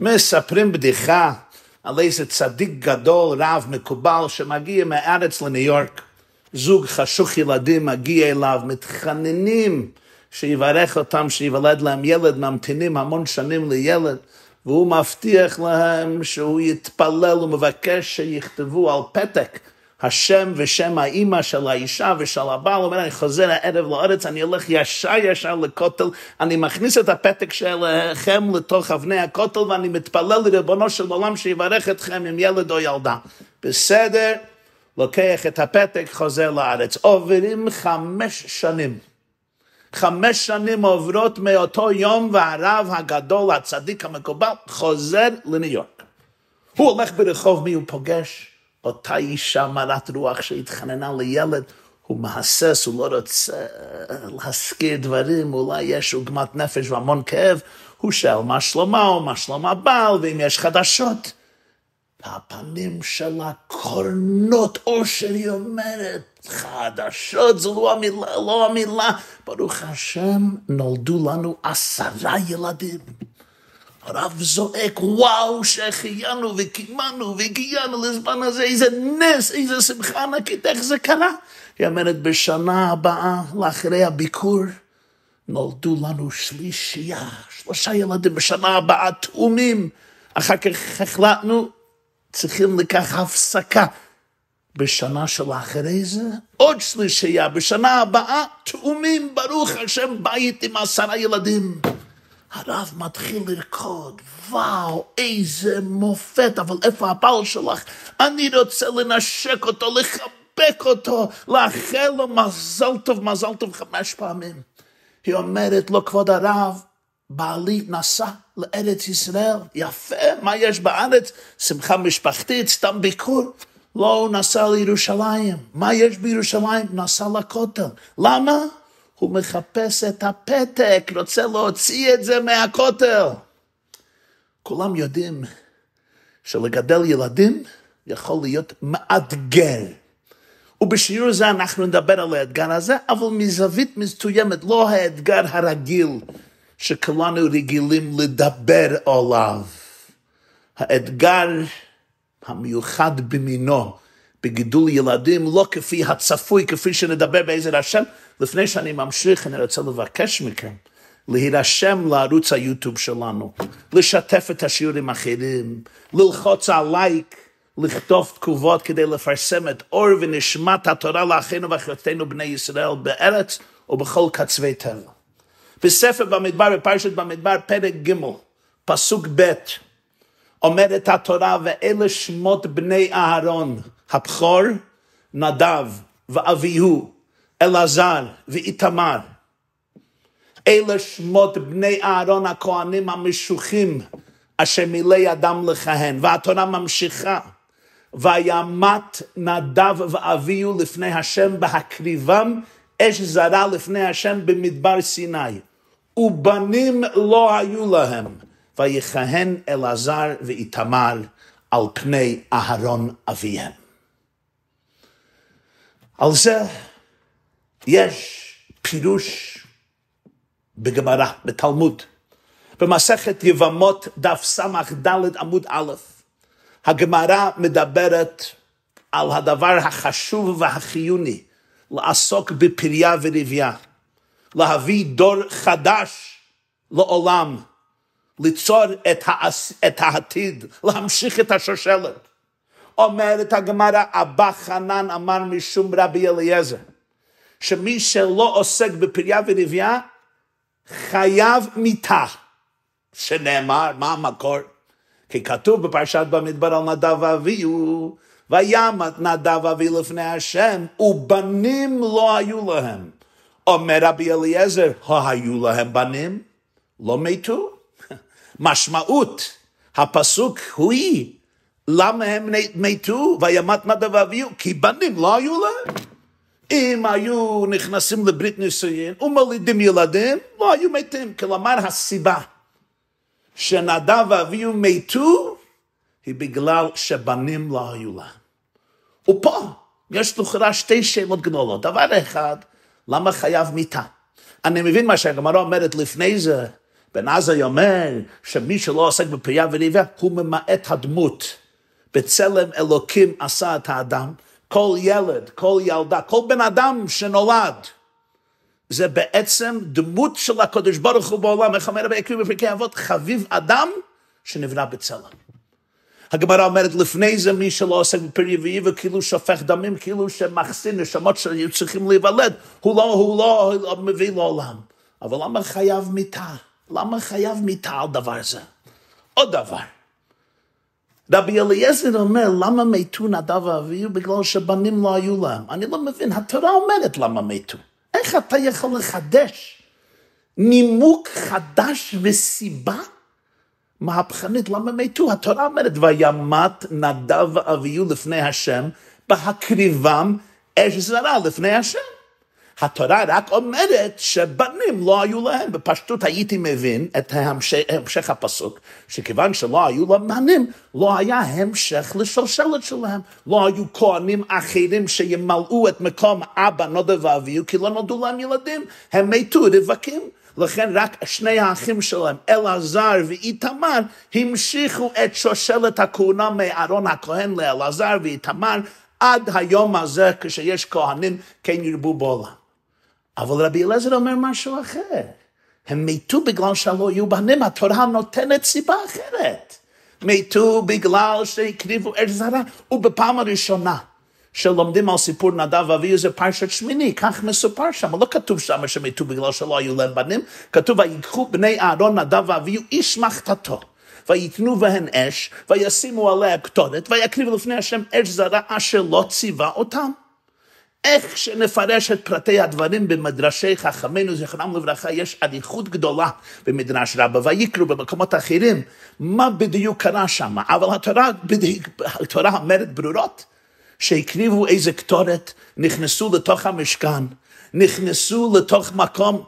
מספרים בדיחה על איזה צדיק גדול, רב, מקובל, שמגיע מהארץ לניו יורק. זוג חשוך ילדים מגיע אליו, מתחננים שיברך אותם, שיוולד להם ילד, ממתינים המון שנים לילד, והוא מבטיח להם שהוא יתפלל ומבקש שיכתבו על פתק השם ושם האימא של האישה ושל הבעל, אומר, אני חוזר הערב לארץ, אני הולך ישר ישר לכותל, אני מכניס את הפתק שלכם לתוך אבני הכותל, ואני מתפלל לריבונו של עולם שיברך אתכם עם ילד או ילדה. בסדר, לוקח את הפתק, חוזר לארץ. עוברים חמש שנים. חמש שנים עוברות מאותו יום, והרב הגדול, הצדיק המקובל, חוזר לניו יורק. הוא הולך ברחוב, מי הוא פוגש? אותה אישה מרת רוח שהתחננה לילד, הוא מהסס, הוא לא רוצה להזכיר דברים, אולי יש עוגמת נפש והמון כאב, הוא שואל מה שלמה, או מה שלמה הבעל, ואם יש חדשות. והפנים שלה קורנות אושר, היא אומרת, חדשות זו לא המילה, לא המילה. ברוך השם, נולדו לנו עשרה ילדים. הרב זועק, וואו, שהחיינו וקימנו והגיענו לזמן הזה, איזה נס, איזה שמחה ענקית, איך זה קרה? היא אומרת, בשנה הבאה, לאחרי הביקור, נולדו לנו שלישייה, שלושה ילדים בשנה הבאה, תאומים. אחר כך החלטנו, צריכים לקח הפסקה. בשנה של אחרי זה, עוד שלישייה, בשנה הבאה, תאומים, ברוך השם, בית עם עשרה ילדים. הרב מתחיל לרקוד, וואו, איזה מופת, אבל איפה הפעל שלך? אני רוצה לנשק אותו, לחבק אותו, לאחל לו מזל טוב, מזל טוב חמש פעמים. היא אומרת לו, כבוד הרב, בעלי נסע לארץ ישראל, יפה, מה יש בארץ? שמחה משפחתית, סתם ביקור. לא, הוא נסע לירושלים. מה יש בירושלים? נסע לכותל. למה? הוא מחפש את הפתק, רוצה להוציא את זה מהכותל. כולם יודעים שלגדל ילדים יכול להיות מאתגר. ובשיעור הזה אנחנו נדבר על האתגר הזה, אבל מזווית מסוימת, לא האתגר הרגיל שכולנו רגילים לדבר עליו. האתגר המיוחד במינו, בגידול ילדים, לא כפי הצפוי, כפי שנדבר בעזר השם. לפני שאני ממשיך, אני רוצה לבקש מכם להירשם לערוץ היוטיוב שלנו, לשתף את השיעורים האחרים, ללחוץ על לייק, לכתוב תגובות כדי לפרסם את אור ונשמת התורה לאחינו ואחיותינו בני ישראל בארץ ובכל קצווי טבע. בספר במדבר, בפרשת במדבר, פרק ג', פסוק ב', אומרת התורה, ואלה שמות בני אהרון, הבכור, נדב ואביהו, אלעזר ואיתמר. אלה שמות בני אהרון הכהנים המשוחים, אשר מילא ידם לכהן. והתורה ממשיכה. וימת נדב ואביהו לפני השם בהקריבם אש זרה לפני השם במדבר סיני. ובנים לא היו להם. ויכהן אלעזר ואיתמר על פני אהרון אביהם. על זה יש פירוש בגמרא, בתלמוד, במסכת יבמות, דף ס"ד עמוד א', הגמרא מדברת על הדבר החשוב והחיוני, לעסוק בפריה ורבייה, להביא דור חדש לעולם, ליצור את, העש, את העתיד, להמשיך את השושלת. אומרת הגמרא, אבא חנן אמר משום רבי אליעזר, שמי שלא עוסק בפריה ורבייה, חייב מיתה. שנאמר, מה המקור? כי כתוב בפרשת במדבר על נדב ואביהו, וימת נדב ואביהו לפני השם, ובנים לא היו להם. אומר רבי אליעזר, היו להם בנים? לא מתו? משמעות הפסוק הוא היא, למה הם מתו? וימת נדב ואביהו? כי בנים לא היו להם. אם היו נכנסים לברית נישואין ומולידים ילדים, לא היו מתים. כלומר, הסיבה שנדב ואביהו מתו, היא בגלל שבנים לא היו לה. ופה יש לכאורה שתי שאלות גדולות. דבר אחד, למה חייב מיתה? אני מבין מה שהגמרא אומרת לפני זה, בן עזאי אומר שמי שלא עוסק בפריה וריבה, הוא ממעט הדמות. בצלם אלוקים עשה את האדם. כל ילד, כל ילדה, כל בן אדם שנולד, זה בעצם דמות של הקדוש ברוך הוא בעולם, איך אומר רבי עקיבא בפרקי אבות, חביב אדם שנברא בצלם. הגמרא אומרת לפני זה מי שלא עוסק בפרי ואיבה כאילו שופך דמים, כאילו שמחסין נשמות שהיו צריכים להיוולד, הוא לא, הוא לא, הוא לא מביא לעולם. אבל למה חייב מיתה? למה חייב מיתה על דבר זה? עוד דבר. רבי אליעזר אומר, למה מתו נדב ואביהו? בגלל שבנים לא היו להם. אני לא מבין, התורה אומרת למה מתו. איך אתה יכול לחדש נימוק חדש וסיבה מהפכנית למה מתו? התורה אומרת, וימת נדב ואביהו לפני השם, בהקריבם אש זרה לפני השם. התורה רק אומרת שבנים לא היו להם. בפשטות הייתי מבין את המשך, המשך הפסוק, שכיוון שלא היו להם בנים, לא היה המשך לשלשלת שלהם. לא היו כהנים אחרים שימלאו את מקום אבא נודע ואביהו, כי לא נולדו להם ילדים. הם מתו רווקים. לכן רק שני האחים שלהם, אלעזר ואיתמר, המשיכו את שושלת הכהונה מאהרון הכהן לאלעזר ואיתמר עד היום הזה כשיש כהנים כן ירבו בעולם. אבל רבי אליעזר אומר משהו אחר. הם מתו בגלל שלא היו בנים, התורה נותנת סיבה אחרת. מתו בגלל שהקריבו אש זרה, ובפעם הראשונה שלומדים על סיפור נדב ואביהו זה פרשת שמיני, כך מסופר שם, לא כתוב שם שמתו בגלל שלא היו להם בנים, כתוב ויקחו בני אהרון נדב ואביהו איש מחתתו. ויתנו בהן אש, וישימו עליה קטורת, ויקריבו לפני השם אש זרה אשר לא ציווה אותם. איך שנפרש את פרטי הדברים במדרשי חכמינו זכרם לברכה, יש אריכות גדולה במדרש רבה, ויקרו במקומות אחרים, מה בדיוק קרה שם, אבל התורה, בדיוק, התורה אומרת ברורות, שהקריבו איזה קטורת, נכנסו לתוך המשכן, נכנסו לתוך מקום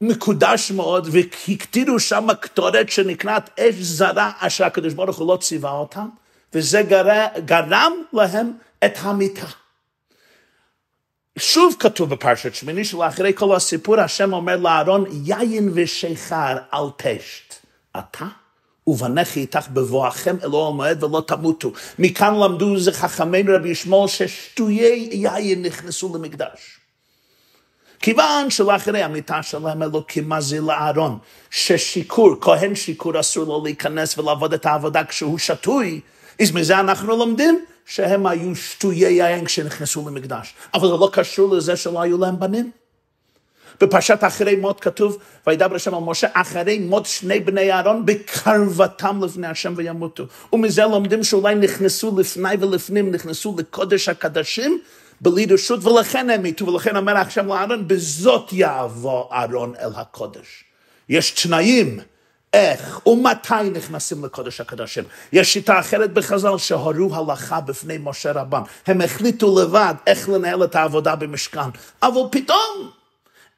מקודש מאוד, והקטירו שם קטורת שנקראת אש זרה, אשר הקדוש ברוך הוא לא ציווה אותם, וזה גרם להם את המיטה. שוב כתוב בפרשת שמיני שלאחרי כל הסיפור השם אומר לאהרון יין ושיכר אל תשת אתה? ובניך איתך בבואכם אל אוהל מועד ולא תמותו. מכאן למדו זה חכמינו רבי ישמעאל ששטויי יין נכנסו למקדש. כיוון שלאחרי המיטה שלהם אלוקים מזיל לאהרון? ששיכור, כהן שיכור אסור לו להיכנס ולעבוד את העבודה כשהוא שטוי. אז מזה אנחנו לומדים שהם היו שטויי יין כשנכנסו למקדש. אבל זה לא קשור לזה שלא היו להם בנים. בפרשת אחרי מות כתוב, וידבר השם על משה, אחרי מות שני בני אהרון, בקרבתם לפני השם וימותו. ומזה לומדים שאולי נכנסו לפני ולפנים, נכנסו לקודש הקדשים, בלי רשות, ולכן הם מתו, ולכן אומר השם לאהרון, בזאת יעבור אהרון אל הקודש. יש תנאים. איך ומתי נכנסים לקודש הקדושים. יש שיטה אחרת בחז"ל שהורו הלכה בפני משה רבן. הם החליטו לבד איך לנהל את העבודה במשכן. אבל פתאום,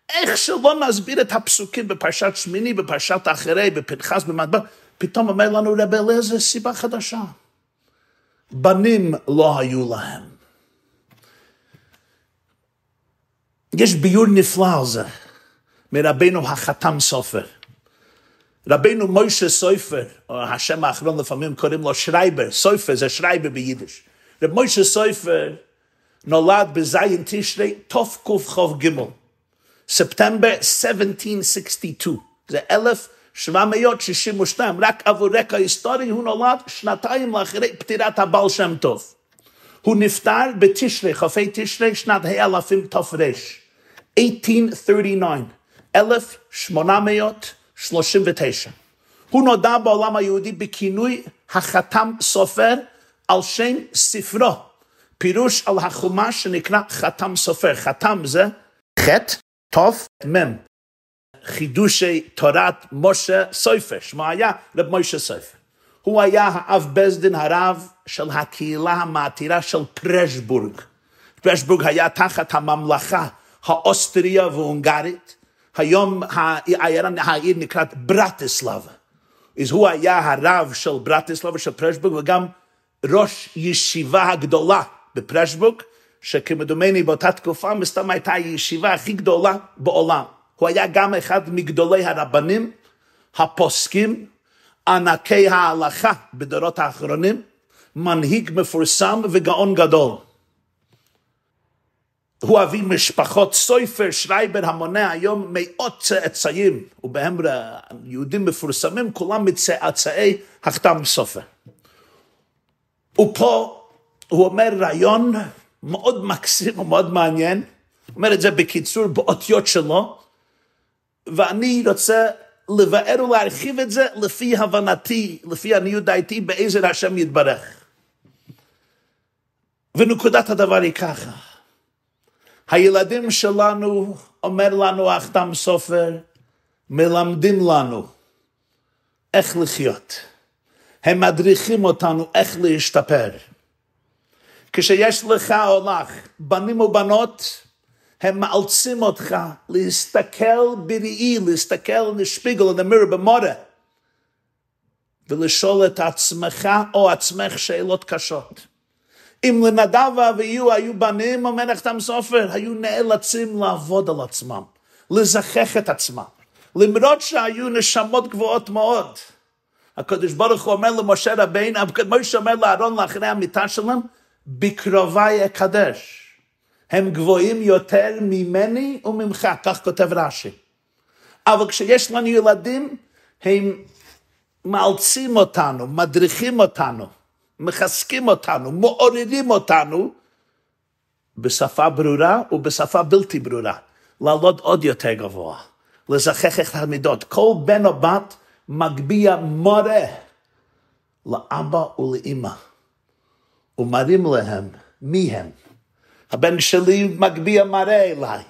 איך שלא נסביר את הפסוקים בפרשת שמיני, בפרשת אחרי, בפנחס, במדבר, פתאום אומר לנו רבי אליעזר סיבה חדשה. בנים לא היו להם. יש ביאור נפלא על זה מרבנו החתם סופר. רבינו מוישה סויפר, או השם האחרון לפעמים קוראים לו שרייבר, סויפר זה שרייבר ביידיש. רב מוישה סויפר נולד בזיין תשרי תקכ"ג, ספטמבר 1762, זה 1762, רק עבור רקע היסטורי הוא נולד שנתיים לאחרי פטירת הבעל שם טוב. הוא נפטר בתשרי, חופי תשרי, שנת האלפים תר, 1839, 1800 39. הוא נודע בעולם היהודי בכינוי החתם סופר על שם ספרו, פירוש על החומש שנקרא חתם סופר. חתם זה חטא, תוף, מם. חידושי תורת משה סופר, שמו היה רב משה סופר. הוא היה האב בזדין הרב של הקהילה המעתירה של פרשבורג. פרשבורג היה תחת הממלכה האוסטריה והונגרית. היום העיר נקראת ברטיסלבה. אז הוא היה הרב של ברטיסלבה, של פרשבורג, וגם ראש ישיבה הגדולה בפרשבורג, שכמדומני באותה תקופה מסתם הייתה הישיבה הכי גדולה בעולם. הוא היה גם אחד מגדולי הרבנים הפוסקים, ענקי ההלכה בדורות האחרונים, מנהיג מפורסם וגאון גדול. הוא אבי משפחות סויפר שרייבר המונה היום מאות צאצאים, ובהם יהודים מפורסמים, כולם מצאצאי החתם סופר. ופה הוא אומר רעיון מאוד מקסים ומאוד מעניין, אומר את זה בקיצור באותיות שלו, ואני רוצה לבאר ולהרחיב את זה לפי הבנתי, לפי עניות דעתי, בעזר השם יתברך. ונקודת הדבר היא ככה, הילדים שלנו, אומר לנו החתם סופר, מלמדים לנו איך לחיות. הם מדריכים אותנו איך להשתפר. כשיש לך או לך בנים ובנות, הם מאלצים אותך להסתכל בראי, להסתכל לשפיגל, למיר במורה, ולשאול את עצמך או עצמך שאלות קשות. אם לנדב ואביהו היו בנים, אומר נחתם סופר, היו נאלצים לעבוד על עצמם, לזכך את עצמם, למרות שהיו נשמות גבוהות מאוד. הקדוש ברוך הוא אומר למשה רבינו, משה אומר לאהרון לאחרי המיטה שלהם, בקרובי אקדש. הם גבוהים יותר ממני וממך, כך כותב רש"י. אבל כשיש לנו ילדים, הם מאלצים אותנו, מדריכים אותנו, מחזקים אותנו, מעוררים אותנו, בשפה ברורה ובשפה בלתי ברורה, לעלות עוד יותר גבוה, לזכך את המידות. כל בן או בת מגביה מורה לאבא ולאמא, ומראים להם מי הם. הבן שלי מגביה מראה אליי.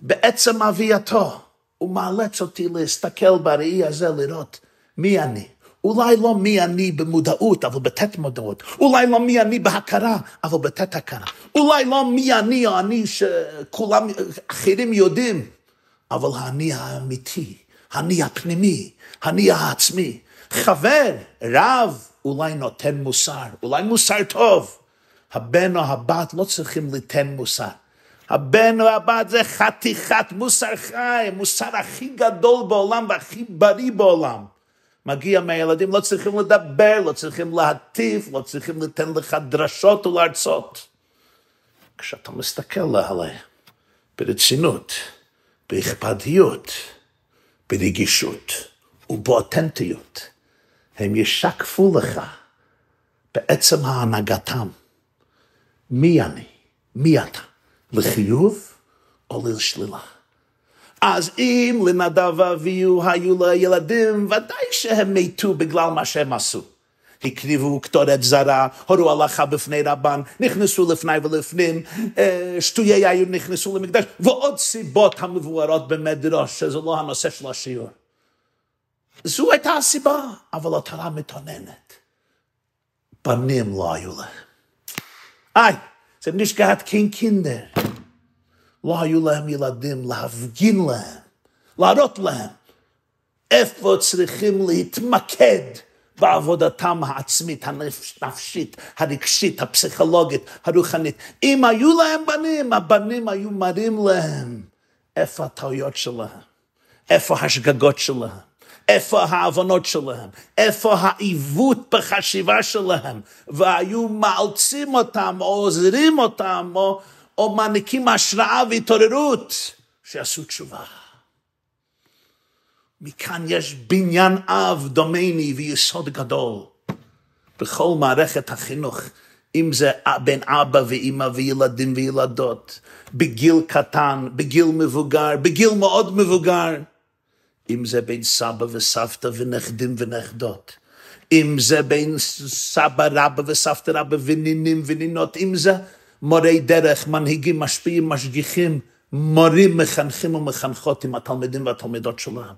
בעצם אבייתו, הוא מאלץ אותי להסתכל בראי הזה, לראות מי אני. אולי לא מי אני במודעות, אבל בתת מודעות. אולי לא מי אני בהכרה, אבל בתת הכרה. אולי לא מי אני או אני שכולם אחרים יודעים, אבל האני האמיתי, האני הפנימי, האני העצמי. חבר, רב, אולי נותן מוסר, אולי מוסר טוב. הבן או הבת לא צריכים ליתן מוסר. הבן או הבת זה חתיכת מוסר חי, מוסר הכי גדול בעולם והכי בריא בעולם. מגיע מהילדים, לא צריכים לדבר, לא צריכים להטיף, לא צריכים לתת לך דרשות ולהרצות. כשאתה מסתכל עליהם ברצינות, באכפתיות, ברגישות ובאותנטיות, הם ישקפו לך בעצם ההנהגתם. מי אני? מי אתה? לחיוב או לשלילה? אז אם לנדב ואביהו היו לה ילדים, ודאי שהם מתו בגלל מה שהם עשו. הקריבו קטורת זרה, הורו הלכה בפני רבן, נכנסו לפני ולפנים, אה, שטויי היו נכנסו למקדש, ועוד סיבות המבוארות במדרש, שזה לא הנושא של השיעור. זו הייתה הסיבה, אבל התורה מתוננת. בנים לא היו להם. היי, זה נשגעת קין קינדר. לא היו להם ילדים להפגין להם, להראות להם איפה צריכים להתמקד בעבודתם העצמית, הנפשית, הרגשית, הפסיכולוגית, הרוחנית. אם היו להם בנים, הבנים היו מראים להם. איפה הטעויות שלהם, איפה השגגות שלהם. איפה ההבנות שלהם, איפה העיוות בחשיבה שלהם, והיו מאלצים אותם, או עוזרים אותם, או או מעניקים השראה והתעוררות, שיעשו תשובה. מכאן יש בניין אב דומני ויסוד גדול בכל מערכת החינוך, אם זה בין אבא ואימא וילדים וילדות, בגיל קטן, בגיל מבוגר, בגיל מאוד מבוגר, אם זה בין סבא וסבתא ונכדים ונכדות, אם זה בין סבא רבא וסבתא רבא ונינים ונינות, אם זה מורי דרך, מנהיגים, משפיעים, משגיחים, מורים, מחנכים ומחנכות עם התלמידים והתלמידות שלהם.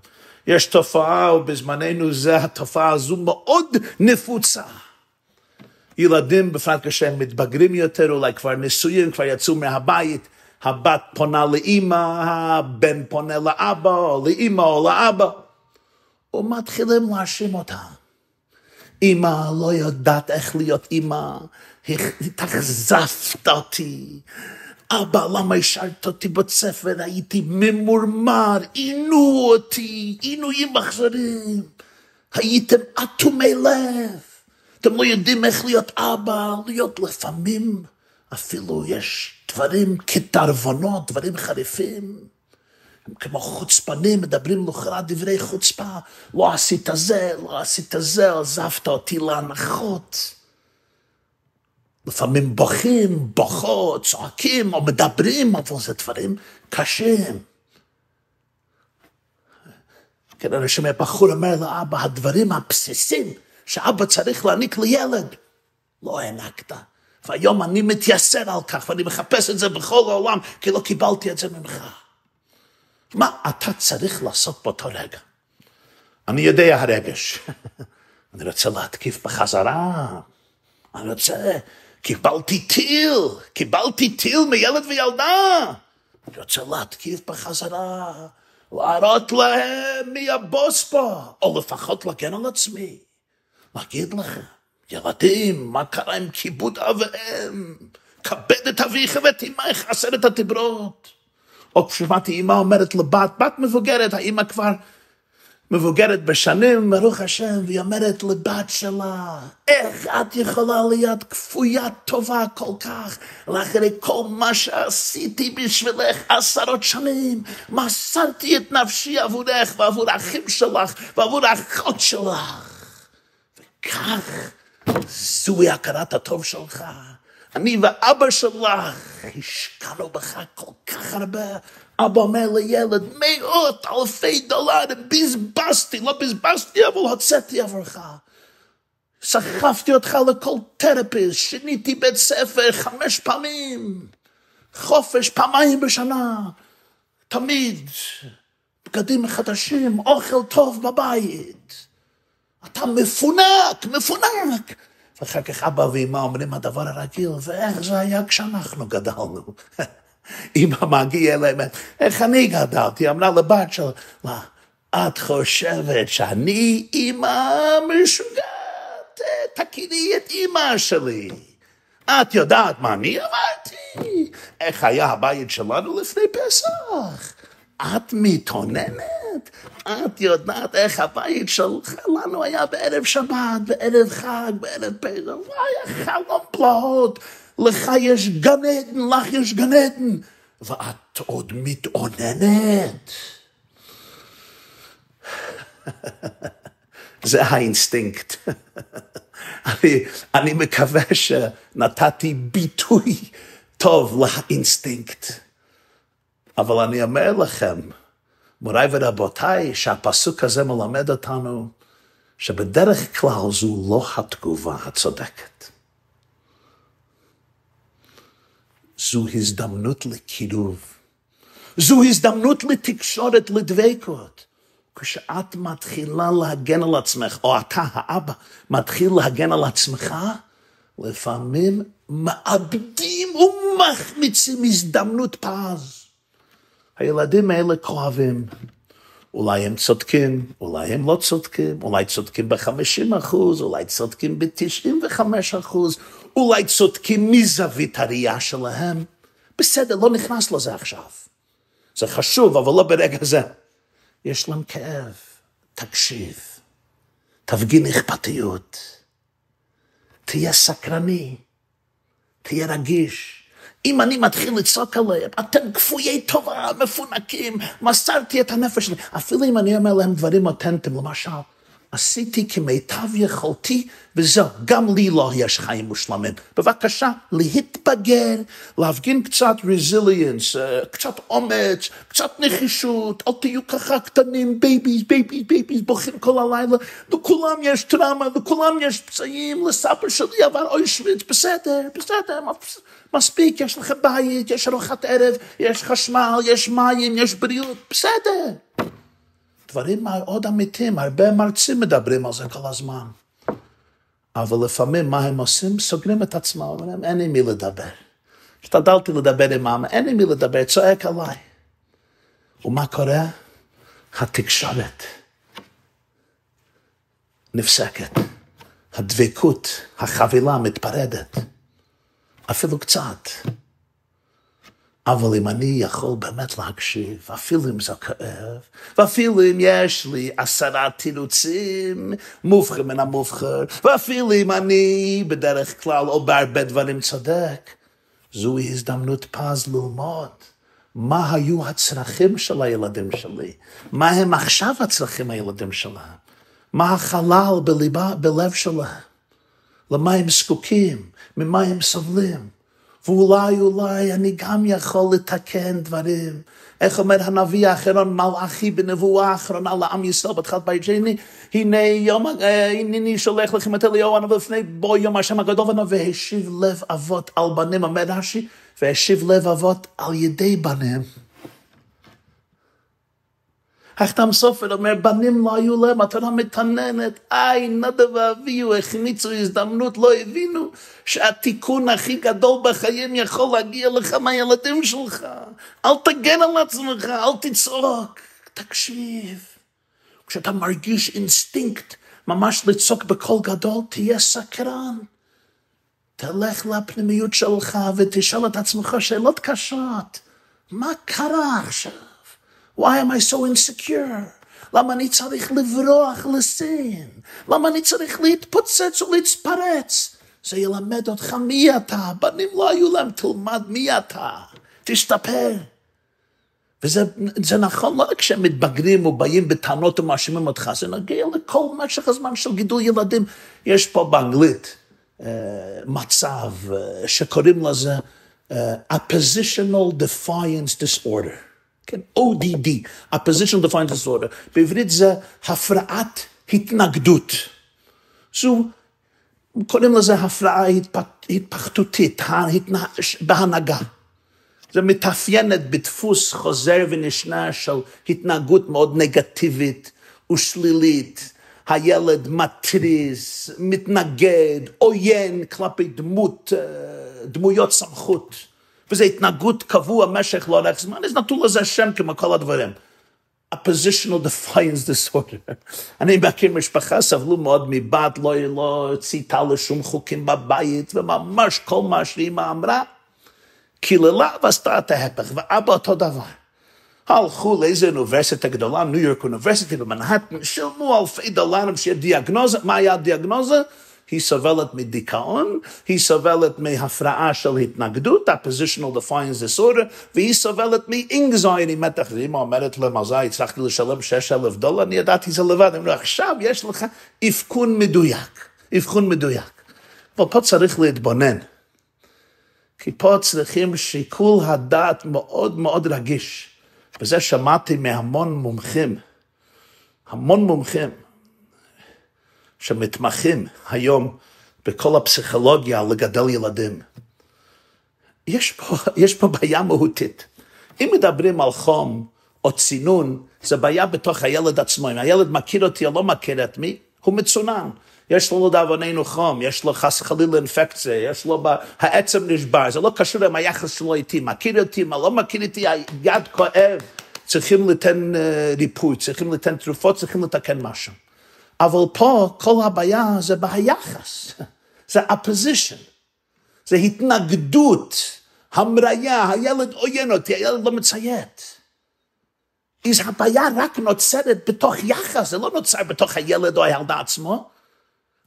יש תופעה, ובזמננו זה, התופעה הזו מאוד נפוצה. ילדים, בפרט כשהם מתבגרים יותר, אולי כבר נשואים, כבר יצאו מהבית, הבת פונה לאימא, הבן פונה לאבא, או לאימא או לאבא, ומתחילים להאשים אותם. אימא לא יודעת איך להיות אימא, התאכזבת אותי, אבא, למה השארת אותי בית ספר? הייתי ממורמר, עינו אותי, עינויים אכזרים. הייתם אטומי לב. אתם לא יודעים איך להיות אבא, להיות לפעמים, אפילו יש דברים כדרבונות, דברים חריפים. הם כמו חוצפנים, מדברים לכאורה דברי חוצפה. לא עשית זה, לא עשית זה, עזבת אותי להנחות. לפעמים בוכים, בוכות, צועקים או מדברים, אבל זה דברים קשים. כן, אני שומע בחור אומר לאבא, הדברים הבסיסים שאבא צריך להעניק לילד, לא הענקת. והיום אני מתייסר על כך, ואני מחפש את זה בכל העולם, כי לא קיבלתי את זה ממך. מה אתה צריך לעשות באותו רגע? אני יודע הרגש. אני רוצה להתקיף בחזרה. אני רוצה... קיבלתי טיל, קיבלתי טיל מילד וילדה. אני רוצה להתקיף בחזרה, להראות להם מי הבוס פה, או לפחות להגן על עצמי. להגיד לכם, ילדים, מה קרה עם כיבוד אב ואם? כבד את אביך ואת אמך, עשרת הדיברות. או כששמעתי אמא אומרת לבת, בת מבוגרת, האמא כבר מבוגרת בשנים, ברוך השם, והיא אומרת לבת שלה, איך את יכולה להיות כפויה טובה כל כך, לאחרי כל מה שעשיתי בשבילך עשרות שנים, מסרתי את נפשי עבורך ועבור האחים שלך ועבור האחות שלך. וכך, זוהי הכרת הטוב שלך. אני ואבא שלך השקענו בך כל כך הרבה. אבא אומר לילד, מאות אלפי דולרים, בזבזתי, לא בזבזתי, אבל הוצאתי עבורך. סחפתי אותך לכל תרפיסט, שיניתי בית ספר חמש פעמים, חופש פעמיים בשנה, תמיד, בגדים חדשים, אוכל טוב בבית. אתה מפונק, מפונק. ואחר כך אבא ואמא אומרים הדבר הרגיל, ואיך זה היה כשאנחנו גדלנו. אמא מגיעה אליהם, איך אני גדלתי? אמרה לבת שלה, את חושבת שאני אמא משוגעת? תכירי את אמא שלי. את יודעת מה אני אמרתי? איך היה הבית שלנו לפני פסח? את מתאוננת? את יודעת איך הבית שלנו היה בערב שבת, בערב חג, בערב פסח? היה חלום פלאות. לך יש גן עדן, לך יש גן עדן. ואת עוד מתאוננת. זה האינסטינקט. אני, אני מקווה שנתתי ביטוי טוב לאינסטינקט. אבל אני אומר לכם, מוריי ורבותיי, שהפסוק הזה מלמד אותנו שבדרך כלל זו לא התגובה הצודקת. זו הזדמנות לקירוב. זו הזדמנות לתקשורת, לדבקות. כשאת מתחילה להגן על עצמך, או אתה, האבא, מתחיל להגן על עצמך, לפעמים מאבדים ומחמיצים הזדמנות פז. הילדים האלה כואבים. אולי הם צודקים, אולי הם לא צודקים, אולי צודקים ב-50 אחוז, אולי צודקים ב-95 אחוז, אולי צודקים מזווית הראייה שלהם. בסדר, לא נכנס לזה עכשיו. זה חשוב, אבל לא ברגע זה. יש להם כאב, תקשיב, תפגין אכפתיות, תהיה סקרני, תהיה רגיש. אם אני מתחיל לצעוק עליהם, אתם כפויי טובה, מפונקים, מסרתי את הנפש שלי. אפילו אם אני אומר להם דברים אותנטיים, למשל, עשיתי כמיטב יכולתי, וזהו, גם לי לא יש חיים מושלמים. בבקשה, להתבגר, להפגין קצת resilience, אה, קצת אומץ, קצת נחישות, אל תהיו ככה קטנים, babies, babies, babies, בוכים כל הלילה, לכולם יש טראומה, לכולם יש פצעים, לסבא שלי עבר אוישוויץ, בסדר, בסדר, מספיק, יש לכם בית, יש ארוחת ערב, יש חשמל, יש מים, יש בריאות, בסדר. דברים מאוד אמיתיים, הרבה מרצים מדברים על זה כל הזמן. אבל לפעמים מה הם עושים? סוגרים את עצמם, אומרים, אין לי מי לדבר. השתדלתי לדבר עם מאמא, אין לי מי לדבר, צועק עליי. ומה קורה? התקשורת נפסקת. הדבקות, החבילה מתפרדת. אפילו קצת. אבל אם אני יכול באמת להקשיב, אפילו אם זה כואב, ואפילו אם יש לי עשרה תירוצים, מובחר מן המובחר, ואפילו אם אני בדרך כלל או בהרבה דברים צודק, זוהי הזדמנות פז ללמוד. מה היו הצרכים של הילדים שלי? מה הם עכשיו הצרכים הילדים שלהם? מה החלל בליבה, בלב שלהם? למה הם זקוקים? ממה הם סובלים? ואולי אולי אני גם יכול לתקן דברים. איך אומר הנביא האחרון, מלאכי בנבואה האחרונה לעם ישראל בתחילת בית שני, הנה יום, אה, הנני שולח לכם את אליהו הנביא לפני בוא יום השם הגדול והשיב לב אבות על בנים, אומר רש"י, והשיב לב אבות על ידי בנים. החתם סופר אומר, בנים לא היו להם, התורה מתאוננת, איי, נדב ואביהו החמיצו הזדמנות, לא הבינו שהתיקון הכי גדול בחיים יכול להגיע לך מהילדים שלך. אל תגן על עצמך, אל תצעוק, תקשיב. כשאתה מרגיש אינסטינקט ממש לצעוק בקול גדול, תהיה סקרן. תלך לפנימיות שלך ותשאל את עצמך שאלות קשות. מה קרה עכשיו? Why am I so insecure? למה אני צריך לברוח לסין? למה אני צריך להתפוצץ ולהתפרץ? זה ילמד אותך מי אתה. בנים לא היו להם, תלמד מי אתה. תשתפר. וזה נכון לא רק שהם מתבגרים ובאים בטענות ומאשימים אותך, זה נגיע לכל משך הזמן של גידול ילדים. יש פה באנגלית uh, מצב uh, שקוראים לזה uh, Oppositional Defiance Disorder. כן, ODD, oppositional defiant disorder, בעברית זה הפרעת התנגדות. זו, קוראים לזה הפרעה התפחתותית, בהנהגה. זה מתאפיינת בדפוס חוזר ונשנה של התנהגות מאוד נגטיבית ושלילית. הילד מתריס, מתנגד, עוין כלפי דמות, אה, דמויות סמכות. וזו התנהגות קבוע במשך לא רק זמן, אז נתנו לזה שם כמו כל הדברים. ה-positional defiance disorder. אני מכיר משפחה, סבלו מאוד מבת, לא, לא צייתה לשום חוקים בבית, וממש כל מה שאימא אמרה, קיללה ועשתה את ההפך, ואבא אותו דבר. הלכו לאיזה אוניברסיטה גדולה, ניו יורק אוניברסיטי במנהטן, שילמו אלפי דולרים שיהיה דיאגנוזה, מה היה הדיאגנוזה? היא סובלת מדיכאון, היא סובלת מהפרעה של התנגדות, ה-positional defiance disorder, והיא סובלת מ-anxiety, מתח, ואמא אומרת למזל, הצלחתי לשלם 6,000 דולר, אני ידעתי זה לבד, אומר, עכשיו יש לך אבחון מדויק, אבחון מדויק. אבל פה צריך להתבונן, כי פה צריכים שיקול הדעת מאוד מאוד רגיש, וזה שמעתי מהמון מומחים, המון מומחים, שמתמחים היום בכל הפסיכולוגיה לגדל ילדים. יש פה, יש פה בעיה מהותית. אם מדברים על חום או צינון, זה בעיה בתוך הילד עצמו. אם הילד מכיר אותי או לא מכיר את מי, הוא מצונן. יש לו לדאבוננו חום, יש לו חס וחלילה אינפקציה, יש לו, העצם נשבר, זה לא קשור עם היחס שלו איתי, מכיר אותי, מה לא מכיר אותי, היד כואב, צריכים לתת אה, ריפוי, צריכים לתת תרופות, צריכים לתקן משהו. אבל פה כל הבעיה זה ביחס, זה opposition, זה התנגדות, המריה, הילד עוין אותי, הילד לא מציית. אז הבעיה רק נוצרת בתוך יחס, זה לא נוצר בתוך הילד או הילדה עצמו.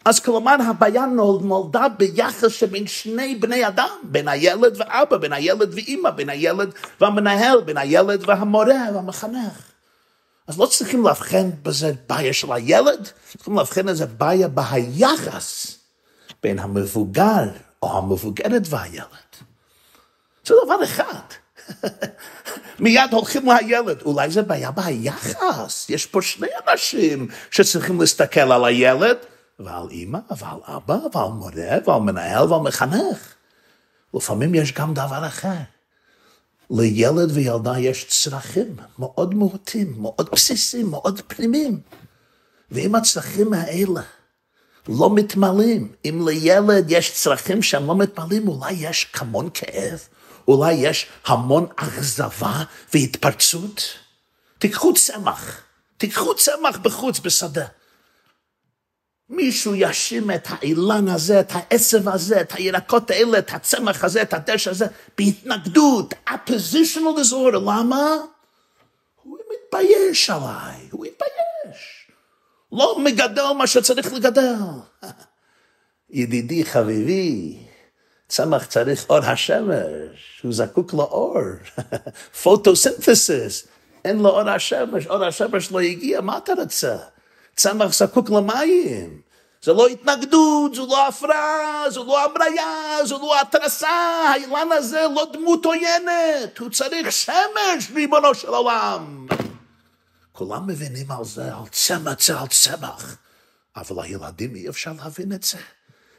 אז כלומר הבעיה נולדה ביחס שבין שני בני אדם, בין הילד ואבא, בין הילד ואימא, בין הילד והמנהל, בין הילד והמורה והמחנך. אז לא צריכים לאבחן בזה בעיה של הילד, צריכים לאבחן איזה בעיה ביחס בין המבוגר או המבוגרת והילד. זה דבר אחד. מיד הולכים לילד, אולי זה בעיה ביחס, יש פה שני אנשים שצריכים להסתכל על הילד ועל אימא ועל אבא ועל מורה ועל מנהל ועל מחנך. לפעמים יש גם דבר אחר. לילד וילדה יש צרכים מאוד מהותים, מאוד בסיסיים, מאוד פנימיים. ואם הצרכים האלה לא מתמלאים, אם לילד יש צרכים שהם לא מתמלאים, אולי יש כמון כאב, אולי יש המון אכזבה והתפרצות. תיקחו צמח, תיקחו צמח בחוץ, בשדה. מישהו יאשים את האילן הזה, את העשב הזה, את הירקות האלה, את הצמח הזה, את הדשא הזה, בהתנגדות, oppositional disorder, למה? הוא מתבייש עליי, הוא מתבייש. לא מגדל מה שצריך לגדל. ידידי, חביבי, צמח צריך אור השמש, הוא זקוק לאור, פוטוסינתסיס, אין לו אור השמש, אור השמש לא הגיע, מה אתה רוצה? צמח זקוק למים. זה לא התנגדות, זו לא הפרעה, זו לא המריה, זו לא התרסה, האילן הזה לא דמות עוינת, הוא צריך שמש, ריבונו של עולם. כולם מבינים על זה, על צמח זה על צמח, אבל הילדים אי אפשר להבין את זה.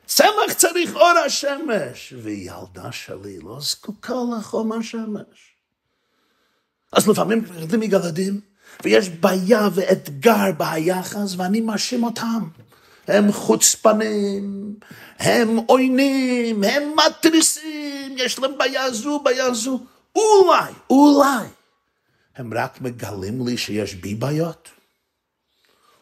צמח צריך אור השמש, וילדה שלי לא זקוקה לחום השמש. אז לפעמים מגלדים, ויש בעיה ואתגר ביחס, ואני מאשים אותם. הם חוצפנים, הם עוינים, הם מתריסים, יש להם בעיה זו, בעיה זו. אולי, אולי, הם רק מגלים לי שיש בי בעיות.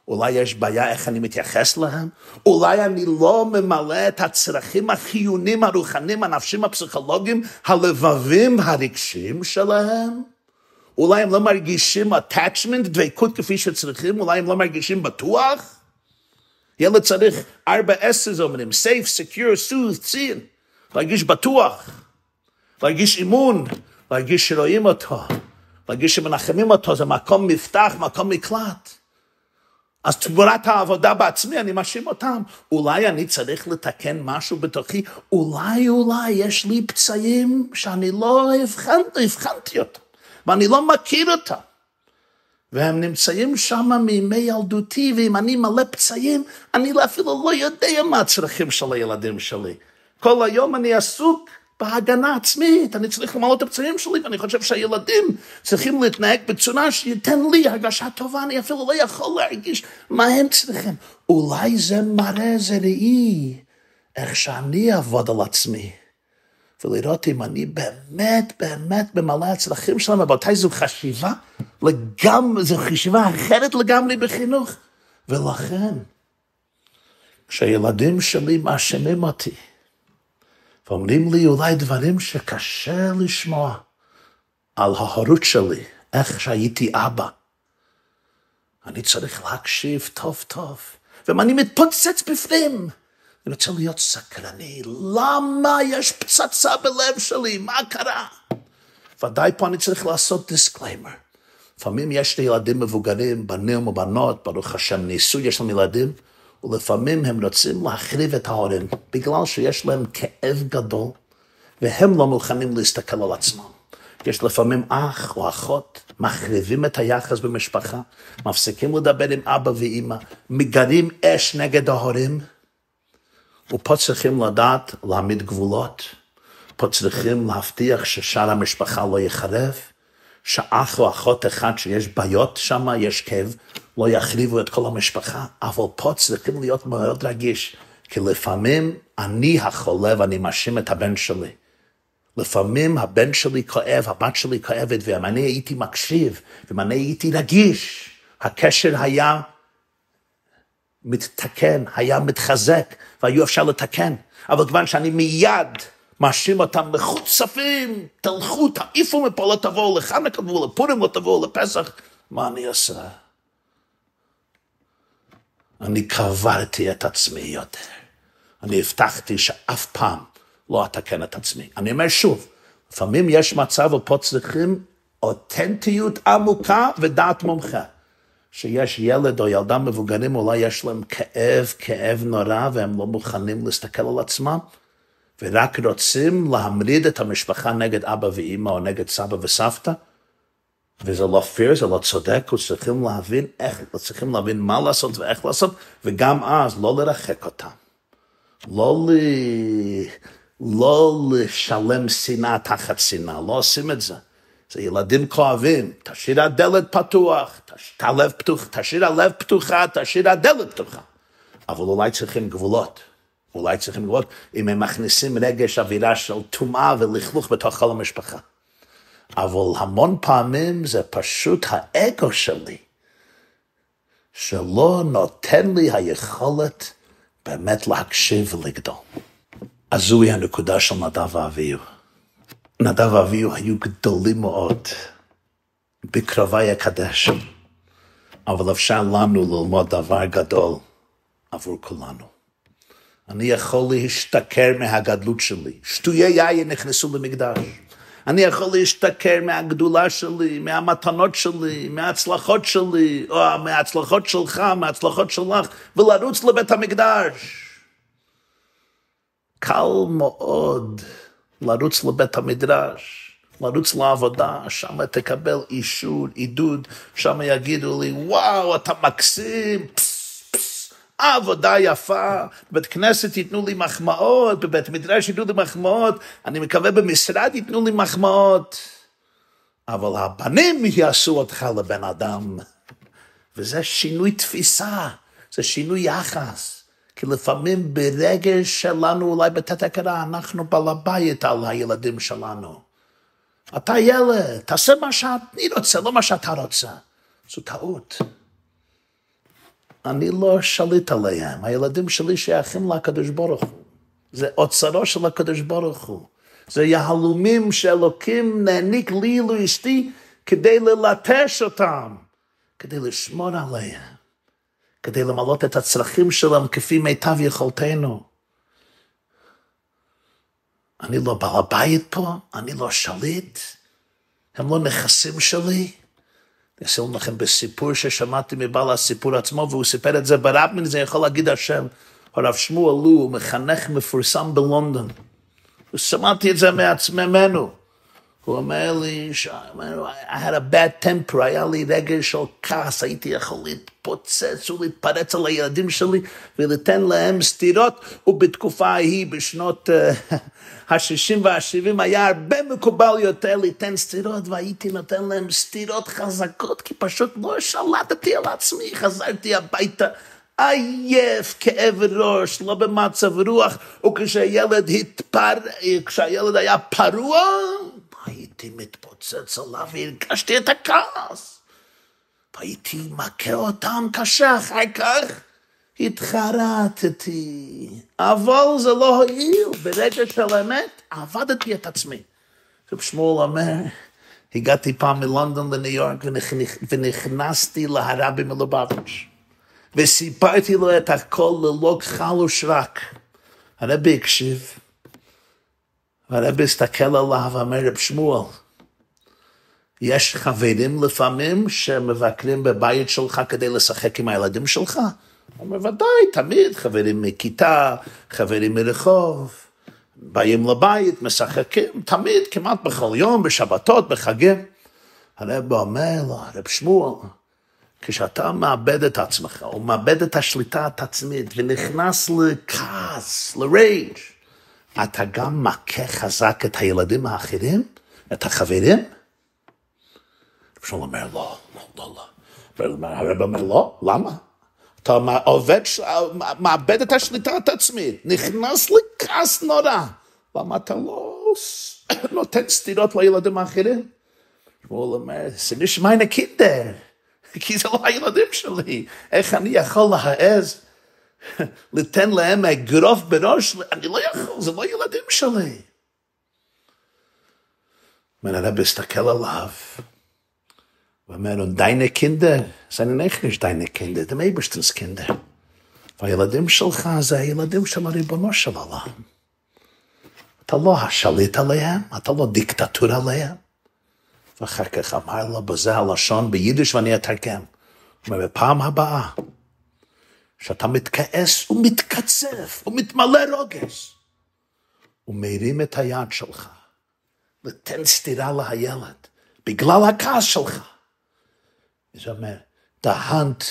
אולי יש בעיה איך אני מתייחס להם? אולי אני לא ממלא את הצרכים החיוניים, הרוחניים, הנפשיים, הפסיכולוגיים, הלבבים, הרגשיים שלהם? אולי הם לא מרגישים attachment, דבקות כפי שצריכים, אולי הם לא מרגישים בטוח? ילד צריך ארבע אסס אומרים, safe, secure, soothe, ציין, להרגיש בטוח, להרגיש אמון, להרגיש שרואים אותו, להרגיש שמנחמים אותו, זה מקום מפתח, מקום מקלט. אז תמורת העבודה בעצמי, אני מאשים אותם. אולי אני צריך לתקן משהו בתוכי, אולי אולי יש לי פצעים שאני לא הבחנתי, הבחנתי אותם, ואני לא מכיר אותם. והם נמצאים שם מימי ילדותי, ואם אני מלא פצעים, אני אפילו לא יודע מה הצרכים של הילדים שלי. כל היום אני עסוק בהגנה עצמית, אני צריך למלא את הפצעים שלי, ואני חושב שהילדים צריכים להתנהג בצורה שייתן לי הרגשה טובה, אני אפילו לא יכול להרגיש מה הם צריכים. אולי זה מראה, זה ראי, איך שאני אעבוד על עצמי. ולראות אם אני באמת, באמת ממלא הצרכים שלהם, רבותיי, זו חשיבה לגמרי, זו חשיבה אחרת לגמרי בחינוך. ולכן, כשהילדים שלי מאשימים אותי, ואומרים לי אולי דברים שקשה לשמוע על ההורות שלי, איך שהייתי אבא, אני צריך להקשיב טוב טוב, ואני מתפוצץ בפנים. אני רוצה להיות סקרני, למה יש פצצה בלב שלי? מה קרה? ודאי פה אני צריך לעשות disclaimer. לפעמים יש לי ילדים מבוגרים, בנים ובנות, ברוך השם ניסו, יש להם ילדים, ולפעמים הם רוצים להחריב את ההורים, בגלל שיש להם כאב גדול, והם לא מוכנים להסתכל על עצמם. יש לפעמים אח או אחות, מחריבים את היחס במשפחה, מפסיקים לדבר עם אבא ואימא, מגרים אש נגד ההורים, ופה צריכים לדעת להעמיד גבולות, פה צריכים להבטיח ששאר המשפחה לא יחרב, שאח או אחות אחד שיש בעיות שם, יש כאב, לא יחריבו את כל המשפחה, אבל פה צריכים להיות מאוד רגיש, כי לפעמים אני החולה ואני מאשים את הבן שלי. לפעמים הבן שלי כואב, הבת שלי כואבת, ואם אני הייתי מקשיב, ואם אני הייתי רגיש, הקשר היה מתתקן, היה מתחזק, והיו אפשר לתקן. אבל כיוון שאני מיד מאשים אותם מחוצפים, תלכו, תעיפו מפה, לא תבואו לחנוכה, תבואו לפורים, לא תבואו לפסח, מה אני אעשה? אני קברתי את עצמי יותר. אני הבטחתי שאף פעם לא אתקן את עצמי. אני אומר שוב, לפעמים יש מצב ופה צריכים אותנטיות עמוקה ודעת מומחה. שיש ילד או ילדה מבוגרים, אולי יש להם כאב, כאב נורא, והם לא מוכנים להסתכל על עצמם, ורק רוצים להמריד את המשפחה נגד אבא ואימא או נגד סבא וסבתא, וזה לא פייר, זה לא צודק, וצריכים להבין איך, צריכים להבין מה לעשות ואיך לעשות, וגם אז לא לרחק אותם. לא, ל... לא לשלם שנאה תחת שנאה, לא עושים את זה. זה ילדים כואבים, תשאיר הדלת פתוח, תשאיר הלב פתוחה, תשאיר הדלת פתוחה. אבל אולי צריכים גבולות. אולי צריכים גבולות אם הם מכניסים רגש אווירה של טומאה ולכלוך בתוך כל המשפחה. אבל המון פעמים זה פשוט האגו שלי, שלא נותן לי היכולת באמת להקשיב ולגדול. אז זוהי הנקודה של נדב ואביהו. נדב ואביהו היו גדולים מאוד בקרבי הקדש, אבל אפשר לנו ללמוד דבר גדול עבור כולנו. אני יכול להשתכר מהגדלות שלי. שטויי יין נכנסו למקדש. אני יכול להשתכר מהגדולה שלי, מהמתנות שלי, מההצלחות שלי, או מההצלחות שלך, מההצלחות שלך, ולרוץ לבית המקדש. קל מאוד לרוץ לבית המדרש, לרוץ לעבודה, שם תקבל אישור, עידוד, שם יגידו לי, וואו, אתה מקסים, פס, פס, עבודה יפה, בבית כנסת ייתנו לי מחמאות, בבית מדרש ייתנו לי מחמאות, אני מקווה במשרד ייתנו לי מחמאות, אבל הבנים יעשו אותך לבן אדם, וזה שינוי תפיסה, זה שינוי יחס. כי לפעמים ברגש שלנו, אולי בתת הכרה, אנחנו בעל הבית על הילדים שלנו. אתה ילד, תעשה מה שאני רוצה, לא מה שאתה רוצה. זו טעות. אני לא שליט עליהם, הילדים שלי שייכים לקדוש ברוך הוא. זה אוצרו של הקדוש ברוך הוא. זה יהלומים שאלוקים נעניק לי לאשתי כדי ללטש אותם, כדי לשמור עליהם. כדי למלות את הצרכים שלהם כפי מיטב יכולתנו. אני לא בעל הבית פה, אני לא שליט, הם לא נכסים שלי. אני אעשה לכם בסיפור ששמעתי מבעל הסיפור עצמו, והוא סיפר את זה ברבמן, זה יכול להגיד השם. הרב שמואל לו, מחנך מפורסם בלונדון. ושמעתי את זה מעצמנו. הוא אומר לי, I had a bad temper, היה לי רגע של כעס, הייתי יכול להתפוצץ ולהתפרץ על הילדים שלי ולתן להם סטירות, ובתקופה ההיא, בשנות ה-60 וה-70, היה הרבה מקובל יותר ליתן סטירות, והייתי נותן להם סטירות חזקות, כי פשוט לא שלטתי על עצמי, חזרתי הביתה. עייף, כאב ראש, לא במצב רוח, וכשהילד התפר... כשהילד היה פרוע, הייתי מתפוצץ עליו והרגשתי את הכעס. והייתי מכה אותם קשה, אחר כך התחרטתי. אבל זה לא הועיל, ברגע של אמת עבדתי את עצמי. רב שמואל אומר, הגעתי פעם מלונדון לניו יורק ונכנסתי להרבי מלובביץ' וסיפרתי לו את הכל ללא כחל ושרק. הרבי הקשיב, והרבי הסתכל עליו ואמר, רב שמואל, יש חברים לפעמים שמבקרים בבית שלך כדי לשחק עם הילדים שלך? הוא אומר, ודאי, תמיד חברים מכיתה, חברים מרחוב, באים לבית, משחקים, תמיד, כמעט בכל יום, בשבתות, בחגים. הרב אומר לו, רב שמואל, כשאתה מאבד את עצמך, או מאבד את השליטה העצמית, ונכנס לכעס, לרייג', אתה גם מכה חזק את הילדים האחרים? את החברים? שלום אומר, לא, לא, לא, לא. הרב אומר, לא, למה? אתה עובד, מאבד את השליטה העצמית, נכנס לכעס נורא. למה אתה לא נותן סטירות לילדים האחרים? שמואל אומר, זה נשמע קינדר, כי זה לא הילדים שלי. איך אני יכול להעז לתן להם אגרוף בראש? אני לא יכול, זה לא ילדים שלי. הרב הסתכל עליו. ואומר לו, deine Kinder sind nicht deine Kinder, dem Eberstens Kinder. והילדים שלך זה הילדים של הריבונו של עולם. אתה לא השליט עליהם, אתה לא דיקטטור עליהם. ואחר כך אמר לו בזה הלשון ביידיש ואני אתרגם. הוא אומר, בפעם הבאה, שאתה מתכעס ומתקצף ומתמלא רוגז, ומרים את היד שלך, ותן סטירה לילד, בגלל הכעס שלך. Mir, der Hand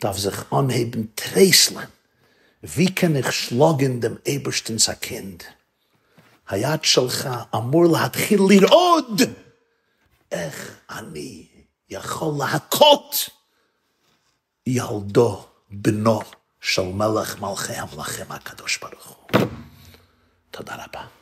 darf sich anheben, treißeln. Wie kann ich schlagen dem? היד שלך אמור להתחיל לרעוד. איך אני יכול להכות ילדו, בנו של מלך מלכי המלכים הקדוש ברוך הוא. תודה רבה.